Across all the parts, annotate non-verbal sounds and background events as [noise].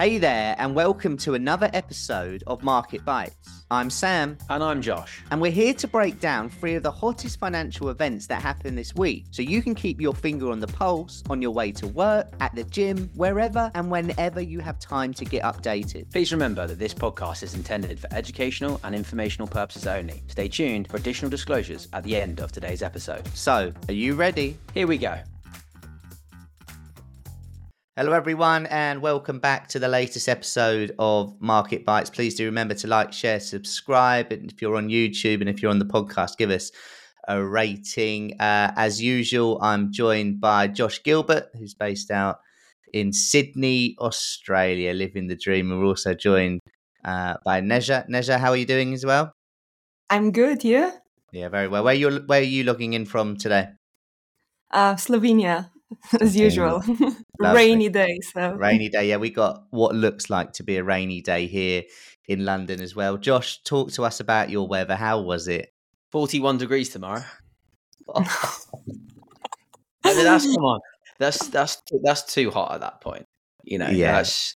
Hey there, and welcome to another episode of Market Bites. I'm Sam. And I'm Josh. And we're here to break down three of the hottest financial events that happened this week so you can keep your finger on the pulse on your way to work, at the gym, wherever and whenever you have time to get updated. Please remember that this podcast is intended for educational and informational purposes only. Stay tuned for additional disclosures at the end of today's episode. So, are you ready? Here we go. Hello, everyone, and welcome back to the latest episode of Market Bites. Please do remember to like, share, subscribe. And if you're on YouTube and if you're on the podcast, give us a rating. Uh, as usual, I'm joined by Josh Gilbert, who's based out in Sydney, Australia, living the dream. We're also joined uh, by Neža. Neža, how are you doing as well? I'm good. Yeah. Yeah, very well. Where you Where are you logging in from today? Uh, Slovenia. [laughs] as usual. [laughs] rainy day. So rainy day. Yeah, we got what looks like to be a rainy day here in London as well. Josh, talk to us about your weather. How was it? Forty-one degrees tomorrow. [laughs] I mean, that's come on. That's that's that's too hot at that point. You know, yeah. that's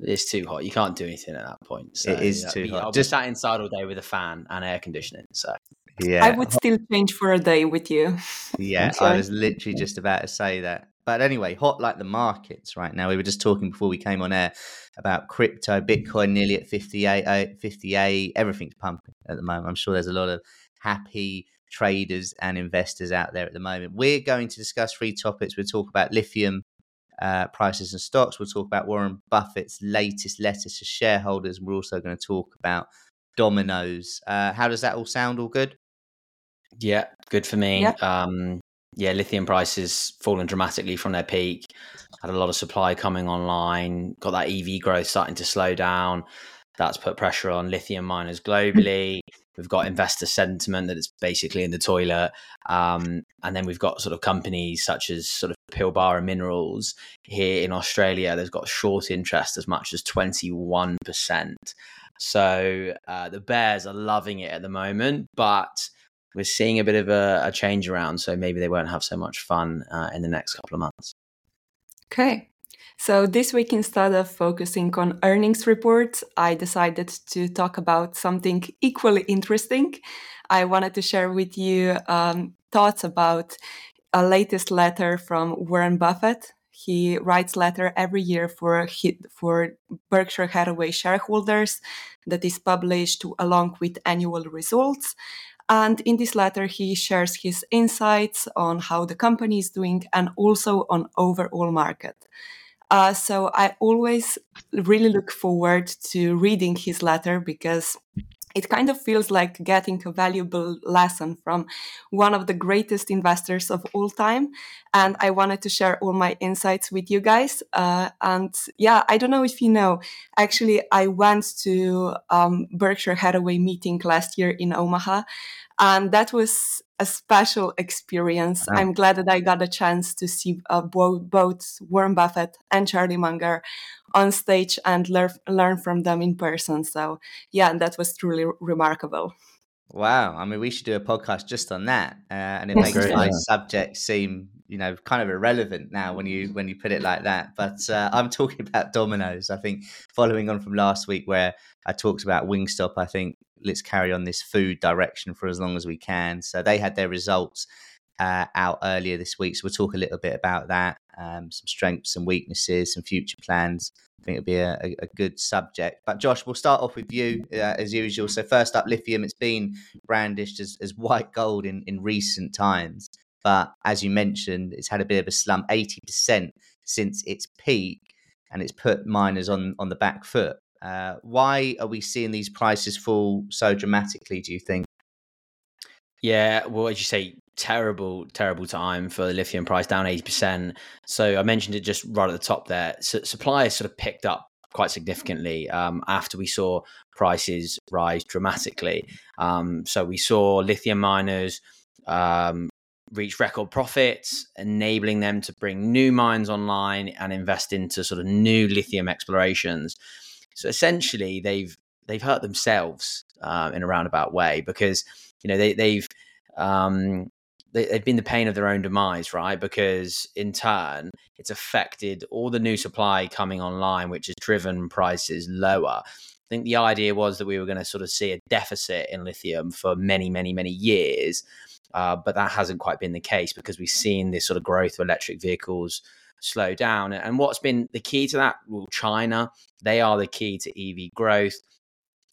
it's too hot. You can't do anything at that point. So, it is you know, too hot. I'll just sat inside all day with a fan and air conditioning. So yeah, I would still change for a day with you. Yeah, [laughs] I was literally just about to say that. But anyway, hot like the markets right now. We were just talking before we came on air about crypto, Bitcoin nearly at 58, uh, 58. Everything's pumping at the moment. I'm sure there's a lot of happy traders and investors out there at the moment. We're going to discuss three topics. We'll talk about lithium uh, prices and stocks. We'll talk about Warren Buffett's latest letter to shareholders. We're also going to talk about Domino's. Uh, how does that all sound? All good? Yeah, good for me. Yeah. Um, yeah, lithium prices fallen dramatically from their peak. Had a lot of supply coming online. Got that EV growth starting to slow down. That's put pressure on lithium miners globally. We've got investor sentiment that it's basically in the toilet, um, and then we've got sort of companies such as sort of Pilbara Minerals here in Australia. There's got short interest as much as twenty one percent. So uh, the bears are loving it at the moment, but we're seeing a bit of a, a change around. So maybe they won't have so much fun uh, in the next couple of months. Okay. So this week, instead of focusing on earnings reports, I decided to talk about something equally interesting. I wanted to share with you um, thoughts about a latest letter from Warren Buffett. He writes letter every year for for Berkshire Hathaway shareholders that is published along with annual results. And in this letter, he shares his insights on how the company is doing and also on overall market. Uh, so I always really look forward to reading his letter because it kind of feels like getting a valuable lesson from one of the greatest investors of all time. And I wanted to share all my insights with you guys. Uh, and yeah, I don't know if you know, actually, I went to um, Berkshire Hathaway meeting last year in Omaha. And that was a special experience. I'm glad that I got a chance to see uh, both, both Warren Buffett and Charlie Munger on stage and learn learn from them in person. So yeah, that was truly remarkable. Wow, I mean, we should do a podcast just on that, uh, and it makes my yeah. subject seem, you know, kind of irrelevant now when you when you put it like that. But uh, I'm talking [laughs] about Domino's. I think following on from last week where I talked about Wingstop, I think let's carry on this food direction for as long as we can. So they had their results uh, out earlier this week. So we'll talk a little bit about that, um, some strengths, and weaknesses, some future plans. I think it'll be a, a, good subject. But Josh, we'll start off with you uh, as usual. So first up, lithium. It's been brandished as, as white gold in, in recent times. But as you mentioned, it's had a bit of a slump, 80% since its peak, and it's put miners on, on the back foot. Uh, why are we seeing these prices fall so dramatically, do you think? Yeah, well, as you say, terrible, terrible time for the lithium price, down 80%. So I mentioned it just right at the top there. So supply has sort of picked up quite significantly um, after we saw prices rise dramatically. Um, so we saw lithium miners um, reach record profits, enabling them to bring new mines online and invest into sort of new lithium explorations. So essentially, they've they've hurt themselves uh, in a roundabout way because you know they, they've um, they, have been the pain of their own demise, right? Because in turn, it's affected all the new supply coming online, which has driven prices lower. I think the idea was that we were going to sort of see a deficit in lithium for many, many, many years. Uh, but that hasn't quite been the case because we've seen this sort of growth of electric vehicles slow down. And what's been the key to that? Well, China, they are the key to EV growth.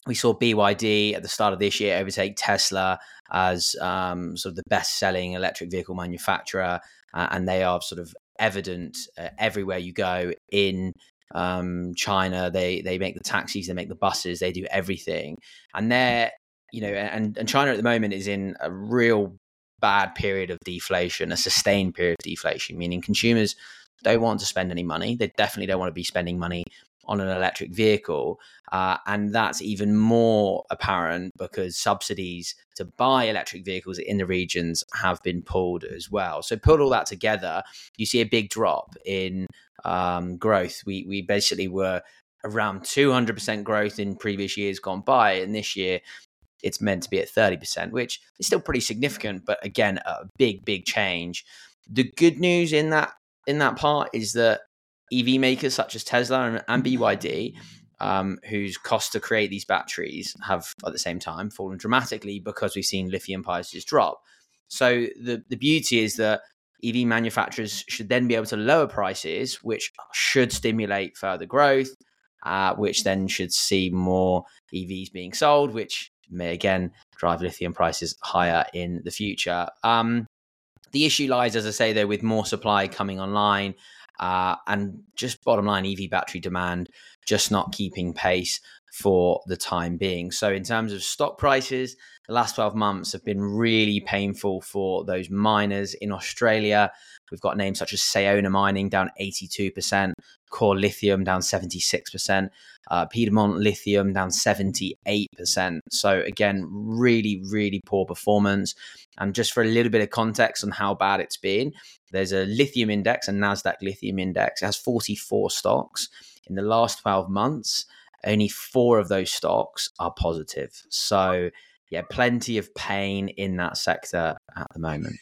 We saw BYD at the start of this year overtake Tesla as um, sort of the best selling electric vehicle manufacturer. Uh, and they are sort of evident uh, everywhere you go in um, China. They, they make the taxis, they make the buses, they do everything. And they're, you know, and, and China at the moment is in a real bad period of deflation, a sustained period of deflation, meaning consumers don't want to spend any money. They definitely don't want to be spending money on an electric vehicle. Uh, and that's even more apparent because subsidies to buy electric vehicles in the regions have been pulled as well. So, put all that together, you see a big drop in um, growth. We, we basically were around 200% growth in previous years gone by. And this year, it's meant to be at 30%, which is still pretty significant, but again, a big, big change. The good news in that in that part is that EV makers such as Tesla and, and BYD, um, whose costs to create these batteries have at the same time fallen dramatically because we've seen lithium prices drop. So the the beauty is that EV manufacturers should then be able to lower prices, which should stimulate further growth, uh, which then should see more EVs being sold, which may again drive lithium prices higher in the future. Um, the issue lies, as I say, though, with more supply coming online uh, and just bottom line EV battery demand just not keeping pace for the time being. So, in terms of stock prices, the last 12 months have been really painful for those miners in Australia. We've got names such as Sayona Mining down 82%, Core Lithium down 76%, uh, Piedmont Lithium down 78%. So, again, really, really poor performance. And just for a little bit of context on how bad it's been, there's a lithium index, a NASDAQ lithium index. It has 44 stocks. In the last 12 months, only four of those stocks are positive. So, yeah, plenty of pain in that sector at the moment.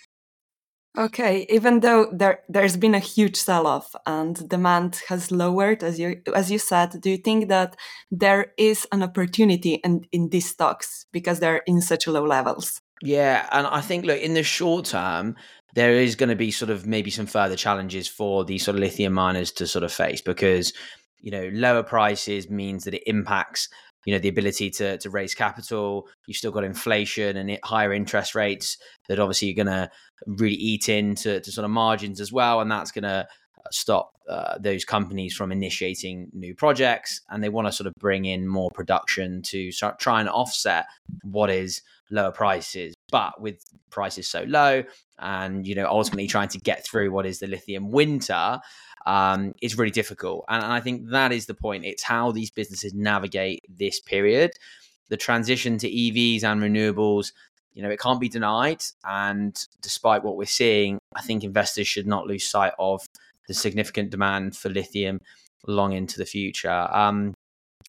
Okay, even though there there's been a huge sell-off and demand has lowered, as you as you said, do you think that there is an opportunity in in these stocks because they're in such low levels? Yeah, and I think look in the short term, there is going to be sort of maybe some further challenges for these sort of lithium miners to sort of face because you know lower prices means that it impacts you know the ability to to raise capital. You've still got inflation and it, higher interest rates that obviously you're going to really eat into to sort of margins as well and that's going to uh, stop uh, those companies from initiating new projects and they want to sort of bring in more production to start, try and offset what is lower prices. But with prices so low and you know ultimately trying to get through what is the lithium winter um, is really difficult. And, and I think that is the point. It's how these businesses navigate this period. The transition to EVs and renewables, you know, it can't be denied. And despite what we're seeing, I think investors should not lose sight of the significant demand for lithium long into the future. Um,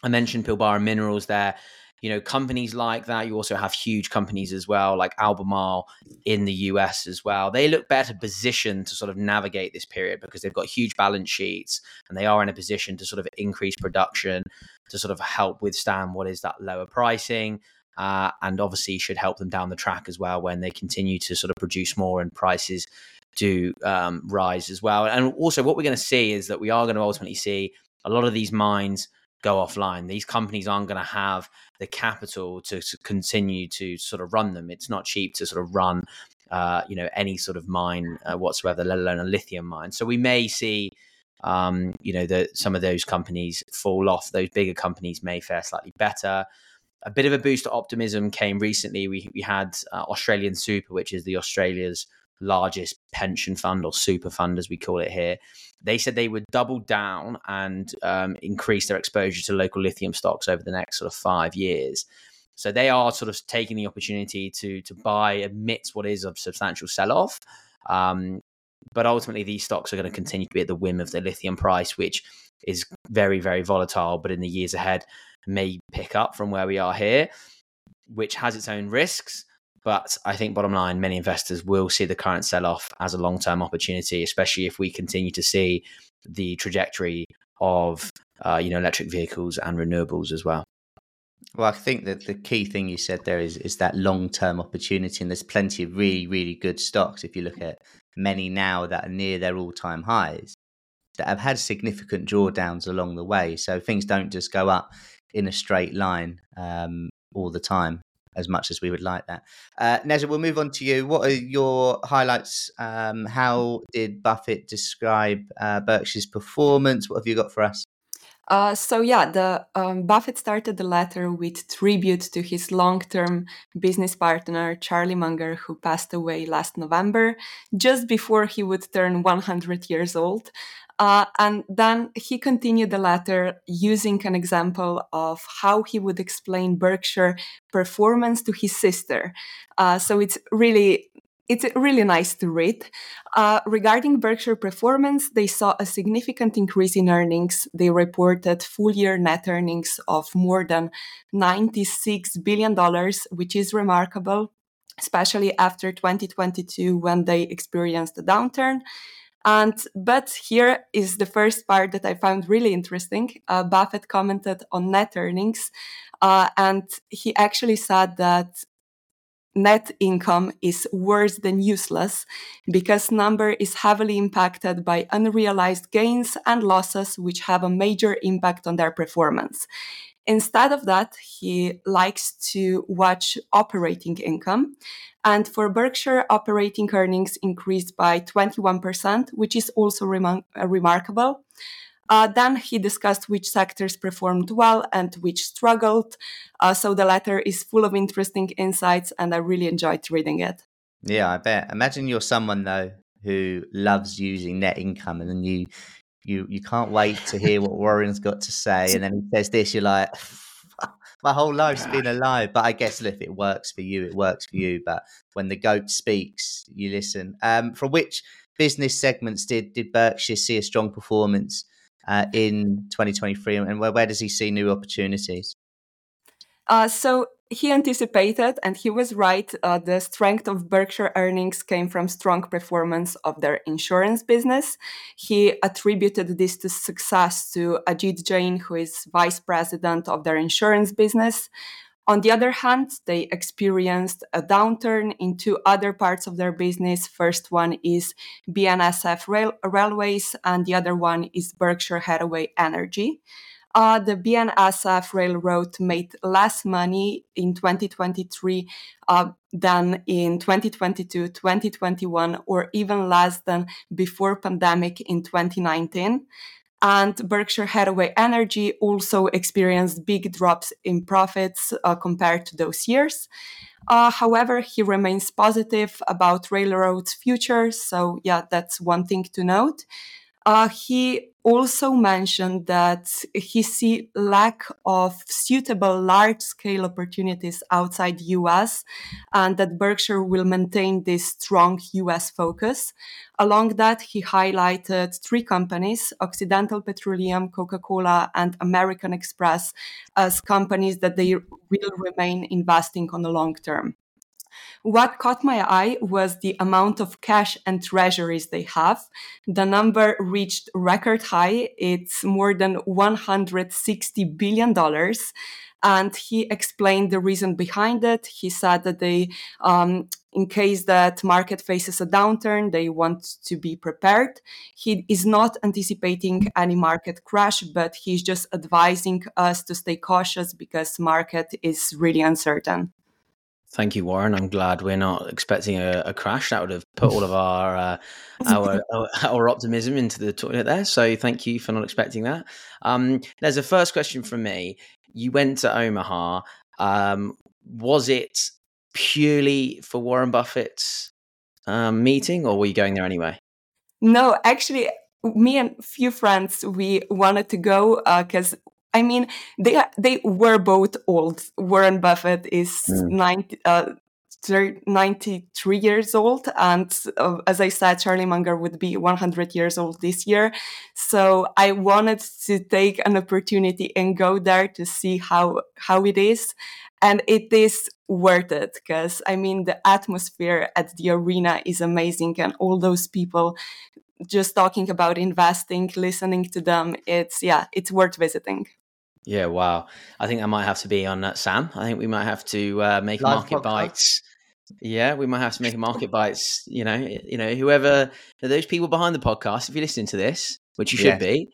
I mentioned Pilbara Minerals there you know companies like that. You also have huge companies as well like albemarle in the us as well. They look better positioned to sort of navigate this period because they've got huge balance sheets and they are in a position to sort of increase production to sort of help withstand what is that lower pricing uh, and obviously should help them down the track as well when they continue to sort of produce more and prices do um, rise as well. And also what we're going to see is that we are going to ultimately see a lot of these mines go offline. These companies aren't going to have the capital to, to, continue to sort of run them. It's not cheap to sort of run, uh, you know, any sort of mine uh, whatsoever, let alone a lithium mine. So we may see, um, you know, that some of those companies fall off. Those bigger companies may fare slightly better. A bit of a boost to optimism came recently. We we had uh, Australian Super, which is the Australia's largest pension fund or super fund, as we call it here, they said they would double down and um, increase their exposure to local lithium stocks over the next sort of five years. So they are sort of taking the opportunity to to buy amidst what is a substantial sell off. Um, but ultimately, these stocks are going to continue to be at the whim of the lithium price, which is very, very volatile. But in the years ahead, may pick up from where we are here, which has its own risks But I think, bottom line, many investors will see the current sell off as a long term opportunity, especially if we continue to see the trajectory of uh, you know electric vehicles and renewables as well. Well, I think that the key thing you said there is is that long term opportunity, and there's plenty of really really good stocks. If you look at many now that are near their all time highs, that have had significant drawdowns along the way. So things don't just go up in a straight line um, all the time as much as we would like that. Uh, Neža, we'll move on to you. What are your highlights? Um, how did Buffett describe uh, Berkshire's performance? What have you got for us? Uh, so yeah, the um, Buffett started the letter with tribute to his long-term business partner Charlie Munger, who passed away last November, just before he would turn 100 years old. Uh, and then he continued the letter using an example of how he would explain Berkshire performance to his sister. Uh, so it's really it's really nice to read. Uh, regarding Berkshire performance, they saw a significant increase in earnings. They reported full year net earnings of more than $96 billion, which is remarkable, especially after 2022 when they experienced a downturn. And but here is the first part that I found really interesting. Uh, Buffett commented on net earnings, uh, and he actually said that net income is worse than useless because number is heavily impacted by unrealized gains and losses which have a major impact on their performance instead of that he likes to watch operating income and for Berkshire, operating earnings increased by 21%, which is also remar- uh, remarkable. Uh, then he discussed which sectors performed well and which struggled. Uh, so the letter is full of interesting insights, and I really enjoyed reading it. Yeah, I bet. Imagine you're someone though who loves using net income, and then you you you can't wait to hear what Warren's got to say, and then he says this. You're like, [laughs] my whole life's been a lie. But I guess if it works for you, it works for you. But when the goat speaks, you listen. Um, from which business segments did did Berkshire see a strong performance uh, in 2023, and where, where does he see new opportunities? Uh, so he anticipated, and he was right. Uh, the strength of Berkshire earnings came from strong performance of their insurance business. He attributed this to success to Ajit Jain, who is vice president of their insurance business. On the other hand, they experienced a downturn in two other parts of their business. First one is BNSF Rail- Railways, and the other one is Berkshire Hathaway Energy uh, the BNSF Railroad made less money in 2023 uh, than in 2022, 2021, or even less than before pandemic in 2019. And Berkshire Hathaway Energy also experienced big drops in profits uh, compared to those years. Uh, however, he remains positive about railroads' future. So, yeah, that's one thing to note. Uh, he also mentioned that he see lack of suitable large scale opportunities outside US and that Berkshire will maintain this strong US focus. Along that, he highlighted three companies, Occidental Petroleum, Coca-Cola, and American Express as companies that they will remain investing on the long term. What caught my eye was the amount of cash and treasuries they have. The number reached record high. It's more than $160 billion. And he explained the reason behind it. He said that they, um, in case that market faces a downturn, they want to be prepared. He is not anticipating any market crash, but he's just advising us to stay cautious because market is really uncertain. Thank you, Warren. I'm glad we're not expecting a, a crash. That would have put all of our, uh, [laughs] our, our, our optimism into the toilet there. So thank you for not expecting that. Um, there's a first question from me. You went to Omaha. Um, was it purely for Warren Buffett's um, meeting, or were you going there anyway? No, actually, me and a few friends we wanted to go because uh, I mean, they they were both old. Warren Buffett is mm. 90, uh, 93 years old. And uh, as I said, Charlie Munger would be 100 years old this year. So I wanted to take an opportunity and go there to see how, how it is. And it is worth it because I mean, the atmosphere at the arena is amazing and all those people just talking about investing, listening to them, it's, yeah, it's worth visiting. Yeah, wow. I think I might have to be on that, Sam. I think we might have to uh, make Live market podcast. bites. Yeah, we might have to make a [laughs] market bites. You know, you know, whoever those people behind the podcast, if you're listening to this, which you should yeah. be,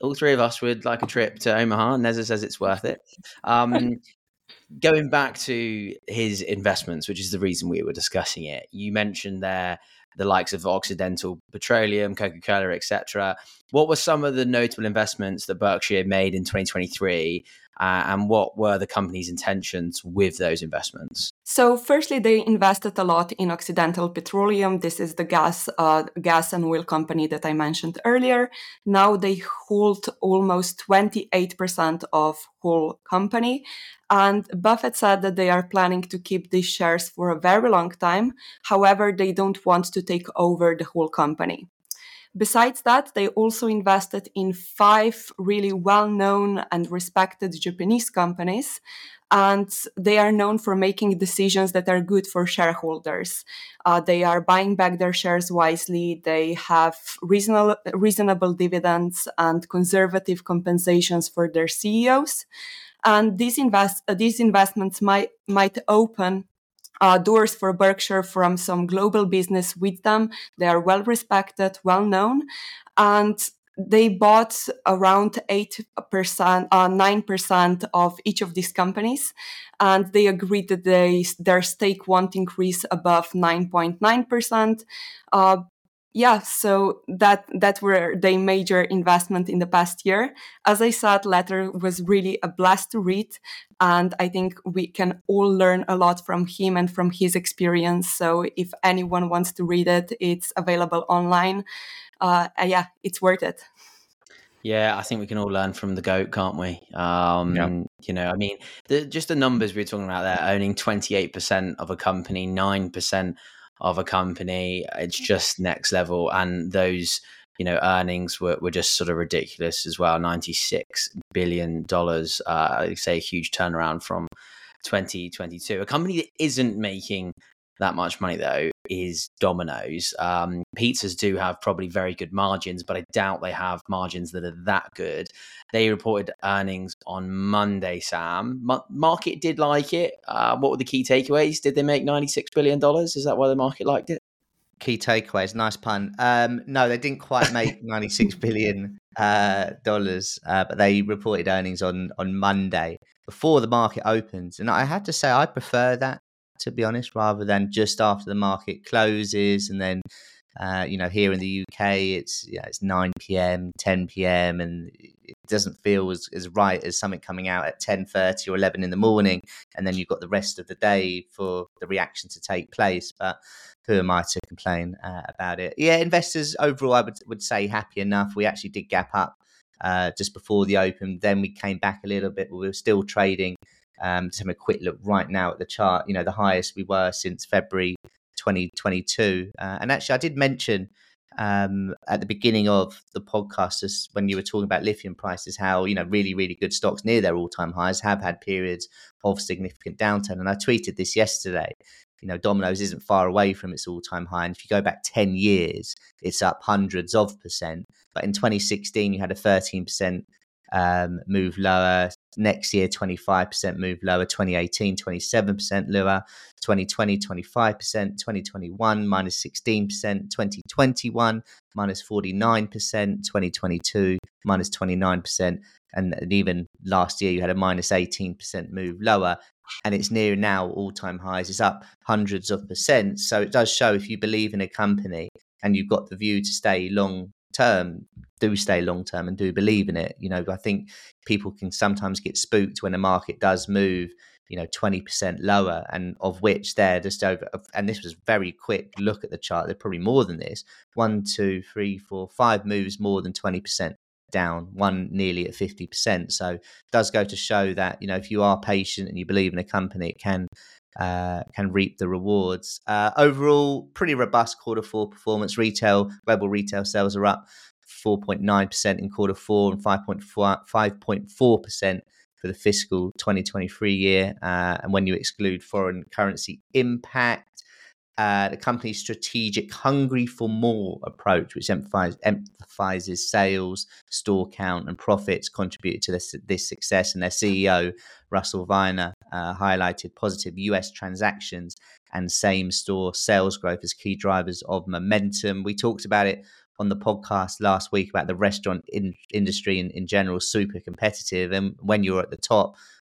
all three of us would like a trip to Omaha. Neža says it's worth it. Um, going back to his investments, which is the reason we were discussing it, you mentioned there the likes of Occidental Petroleum, Coca Cola, etc. What were some of the notable investments that Berkshire made in 2023? Uh, and what were the company's intentions with those investments? So, firstly, they invested a lot in Occidental Petroleum. This is the gas, uh, gas and oil company that I mentioned earlier. Now they hold almost 28% of whole company, and Buffett said that they are planning to keep these shares for a very long time. However, they don't want to take over the whole company. Besides that, they also invested in five really well known and respected Japanese companies. And they are known for making decisions that are good for shareholders. Uh, they are buying back their shares wisely. They have reasonable, reasonable dividends and conservative compensations for their CEOs and these invest uh, these investments might might open uh, doors for Berkshire from some global business with them. They are well respected, well known, and they bought around 8%, uh, 9% of each of these companies. And they agreed that they, their stake won't increase above 9.9%. Uh, yeah so that that were the major investment in the past year as i said letter was really a blast to read and i think we can all learn a lot from him and from his experience so if anyone wants to read it it's available online uh, yeah it's worth it yeah, I think we can all learn from the goat, can't we? Um, yeah. You know, I mean, the, just the numbers we are talking about there, owning twenty eight percent of a company, nine percent of a company. It's just next level. And those, you know, earnings were, were just sort of ridiculous as well. $96 billion. Uh, I'd say a huge turnaround from 2022. A company that isn't making that much money though is Domino's. Um, pizzas do have probably very good margins, but I doubt they have margins that are that good. They reported earnings on Monday. Sam, market did like it. Uh, what were the key takeaways? Did they make ninety six billion dollars? Is that why the market liked it? Key takeaways, nice pun. Um, no, they didn't quite make [laughs] ninety six billion uh, dollars, uh, but they reported earnings on on Monday before the market opens, and I have to say I prefer that to be honest, rather than just after the market closes and then. Uh, you know, here in the UK, it's yeah, it's nine p.m., ten p.m., and it doesn't feel as, as right as something coming out at ten thirty or eleven in the morning, and then you've got the rest of the day for the reaction to take place. But who am I to complain uh, about it? Yeah, investors overall, I would would say happy enough. We actually did gap up uh, just before the open, then we came back a little bit. But we were still trading um, to have a quick look right now at the chart, you know, the highest we were since February 2022. Uh, and actually, I did mention um, at the beginning of the podcast, as when you were talking about lithium prices, how you know really, really good stocks near their all-time highs have had periods of significant downturn. And I tweeted this yesterday. You know, Domino's isn't far away from its all-time high, and if you go back ten years, it's up hundreds of percent. But in 2016, you had a 13 percent um, move lower. Next year, 25% move lower. 2018, 27% lower. 2020, 25%. 2021, minus 16%. 2021, minus 49%. 2022, minus 29%. And, even last year, you had a minus 18% move lower. And it's near now all time highs. It's up hundreds of percent. So it does show if you believe in a company and you've got the view to stay long term do stay long term and do believe in it you know i think people can sometimes get spooked when the market does move you know 20% lower and of which they're just over and this was very quick look at the chart they're probably more than this one two three four five moves more than 20% down one nearly at 50% so does go to show that you know if you are patient and you believe in a company it can uh, can reap the rewards. Uh, overall, pretty robust quarter four performance. Retail, global retail sales are up 4.9% in quarter four and 5.4% for the fiscal 2023 year. Uh, and when you exclude foreign currency impact, uh, the company's strategic hungry for more approach, which emphasize, emphasizes sales, store count, and profits, contributed to this, this success. And their CEO, Russell Weiner, uh, highlighted positive US transactions and same store sales growth as key drivers of momentum. We talked about it on the podcast last week about the restaurant in, industry in, in general, super competitive. And when you're at the top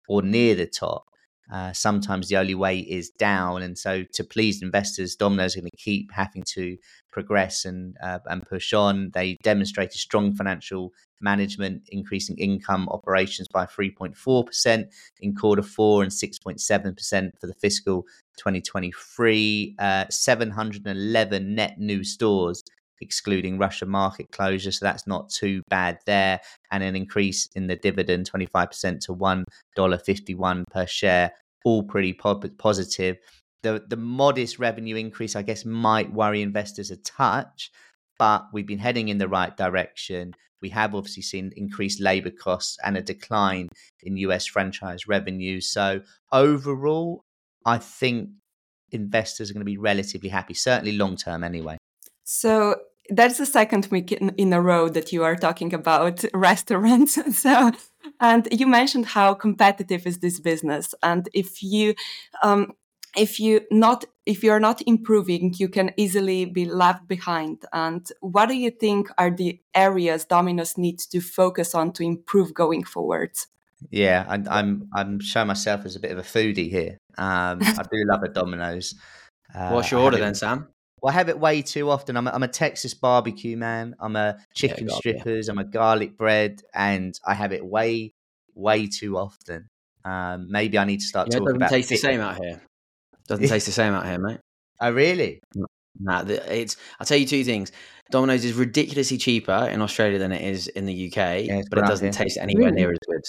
or near the top, uh, sometimes the only way is down. And so, to please investors, Domino's are going to keep having to progress and uh, and push on. They demonstrated strong financial management, increasing income operations by 3.4% in quarter four and 6.7% for the fiscal 2023. Uh, 711 net new stores excluding Russia market closure. So that's not too bad there. And an increase in the dividend 25% to $1.51 per share. All pretty po- positive. The, the modest revenue increase, I guess, might worry investors a touch, but we've been heading in the right direction. We have obviously seen increased labor costs and a decline in US franchise revenue. So, overall, I think investors are going to be relatively happy, certainly long term anyway. So, that's the second week in, in a row that you are talking about [laughs] restaurants. [laughs] so, and you mentioned how competitive is this business, and if you, um, if you not if you're not improving, you can easily be left behind. And what do you think are the areas Domino's needs to focus on to improve going forward? Yeah, I, I'm I'm showing myself as a bit of a foodie here. Um, I do love a Domino's. Uh, What's your order then, Sam? Well, I have it way too often. I'm a, I'm a Texas barbecue man. I'm a chicken yeah, strippers. I'm a garlic bread, and I have it way, way too often. Um, maybe I need to start yeah, talking about. it doesn't taste the same out here. Doesn't taste the same out here, mate. [laughs] Oh, really? Nah, it's. I'll tell you two things. Domino's is ridiculously cheaper in Australia than it is in the UK, yeah, but it doesn't taste anywhere really? near as good.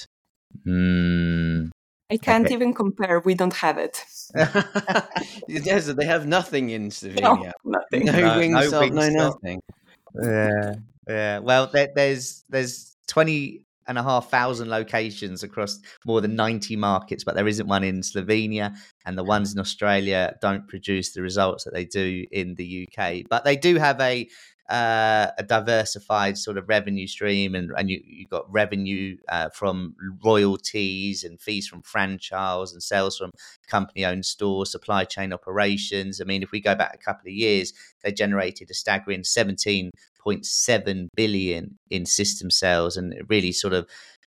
Mm. I can't okay. even compare. We don't have it. [laughs] yes, they have nothing in Slovenia. No, nothing. No, no wing no, no nothing. Yeah, yeah. Well, there, there's there's twenty and a half thousand locations across more than 90 markets, but there isn't one in Slovenia, and the ones in Australia don't produce the results that they do in the UK. But they do have a uh, a diversified sort of revenue stream, and, and you you got revenue uh, from royalties and fees from franchise and sales from company owned stores, supply chain operations. I mean, if we go back a couple of years, they generated a staggering 17.7 billion in system sales, and really sort of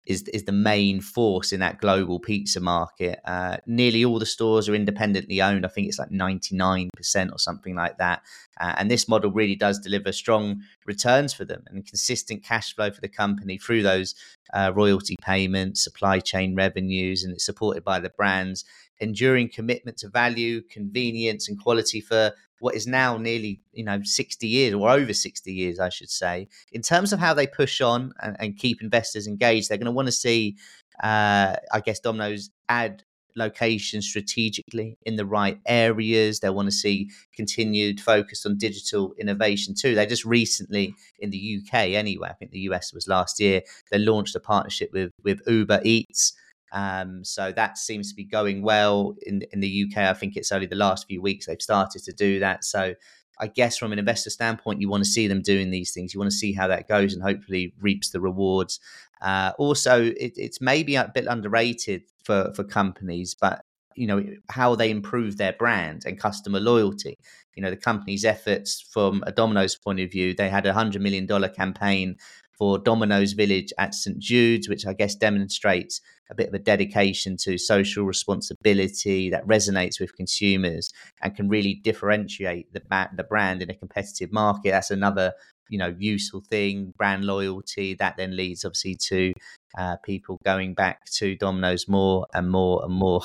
is is the main force in that global pizza market. Uh, nearly all the stores are independently owned. I think it's like ninety nine percent or something like that. Uh, and this model really does deliver strong returns for them and consistent cash flow for the company through those uh, royalty payments, supply chain revenues, and it's supported by the brands. Enduring commitment to value, convenience, and quality for what is now nearly you know 60 years or over 60 years i should say. In terms of how they push on and, and keep investors engaged they're going to want to see uh, i guess domino's add locations strategically in the right areas. They want to see continued focus on digital innovation too. They just recently in the uk anyway i think the us was last year they launched a partnership with with uber eats um, so that seems to be going well in in the UK. I think it's only the last few weeks they've started to do that. So I guess from an investor standpoint, you want to see them doing these things. You want to see how that goes and hopefully reaps the rewards. Uh, also, it, it's maybe a bit underrated for for companies, but you know how they improve their brand and customer loyalty. You know the company's efforts from a Domino's point of view. They had a hundred million dollar campaign for Domino's Village at St Jude's, which I guess demonstrates a bit of a dedication to social responsibility that resonates with consumers and can really differentiate the, the brand in a competitive market. That's another you know useful thing brand loyalty that then leads obviously to uh, people going back to domino's more and more and more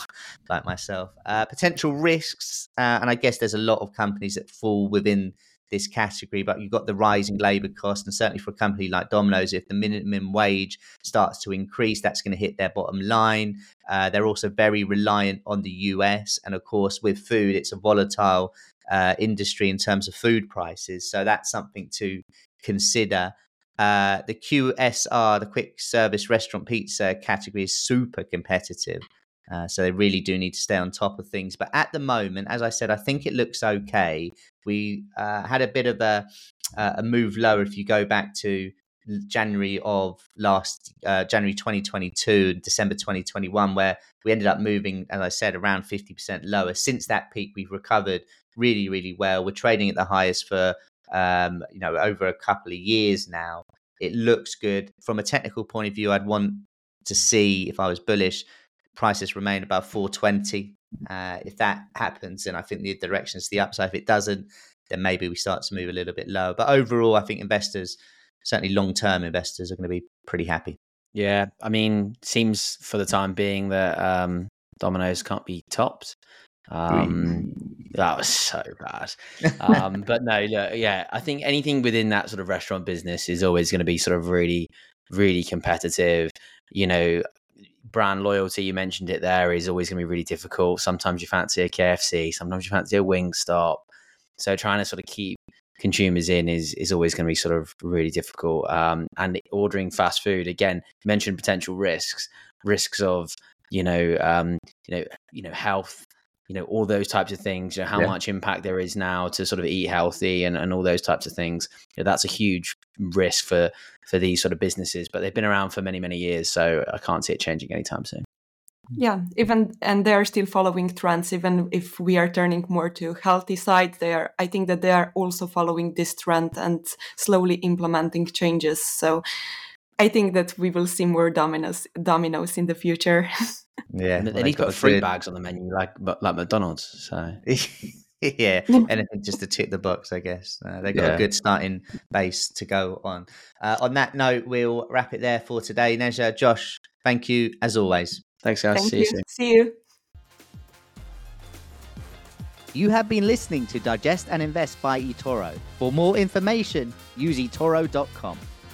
like myself uh, potential risks uh, and i guess there's a lot of companies that fall within this category, but you've got the rising labour cost, and certainly for a company like Domino's, if the minimum wage starts to increase, that's going to hit their bottom line. Uh, they're also very reliant on the US. And of course, with food, it's a volatile uh, industry in terms of food prices. So that's something to consider. Uh, the QSR, the quick service restaurant pizza category, is super competitive. Uh, so they really do need to stay on top of things. But at the moment, as I said, I think it looks okay. We uh, had a bit of a, uh, a move lower if you go back to January of last uh, January 2022, December 2021, where we ended up moving, as I said, around 50% lower. Since that peak, we've recovered really, really well. We're trading at the highest for um, you know over a couple of years now. It looks good from a technical point of view. I'd want to see if I was bullish prices remain above 420. Uh, if that happens, then I think the direction is the upside. If it doesn't, then maybe we start to move a little bit lower. But overall, I think investors, certainly long term investors, are going to be pretty happy. Yeah, I mean, seems for the time being that um, Domino's can't be topped. Um, that was so bad. [laughs] Um, but no, look, yeah, I think anything within that sort of restaurant business is always going to be sort of really, really competitive. You know, brand loyalty, you mentioned it there, is always going to be really difficult. Sometimes you fancy a KFC, sometimes you fancy a Wingstop. So trying to sort of keep consumers in is is always going to be sort of really difficult. Um, and ordering fast food again, you mentioned potential risks, risks of you know um, you know you know health you know all those types of things you know how yeah. much impact there is now to sort of eat healthy and, and all those types of things you know, that's a huge risk for for these sort of businesses but they've been around for many many years so i can't see it changing anytime soon yeah even and they are still following trends even if we are turning more to healthy side they are i think that they are also following this trend and slowly implementing changes so i think that we will see more Domino's Domino's in the future [laughs] Yeah, and they need to put fruit bags on the menu, like like McDonald's. So [laughs] yeah, [laughs] anything just to tick the box, I guess. Uh, they've got yeah. a good starting base to go on. Uh, on that note, we'll wrap it there for today. Neža, Josh, thank you as always. Thanks, guys. Thank See you. you soon. See you. You have been listening to Digest and Invest by eToro. For more information, use eToro.com.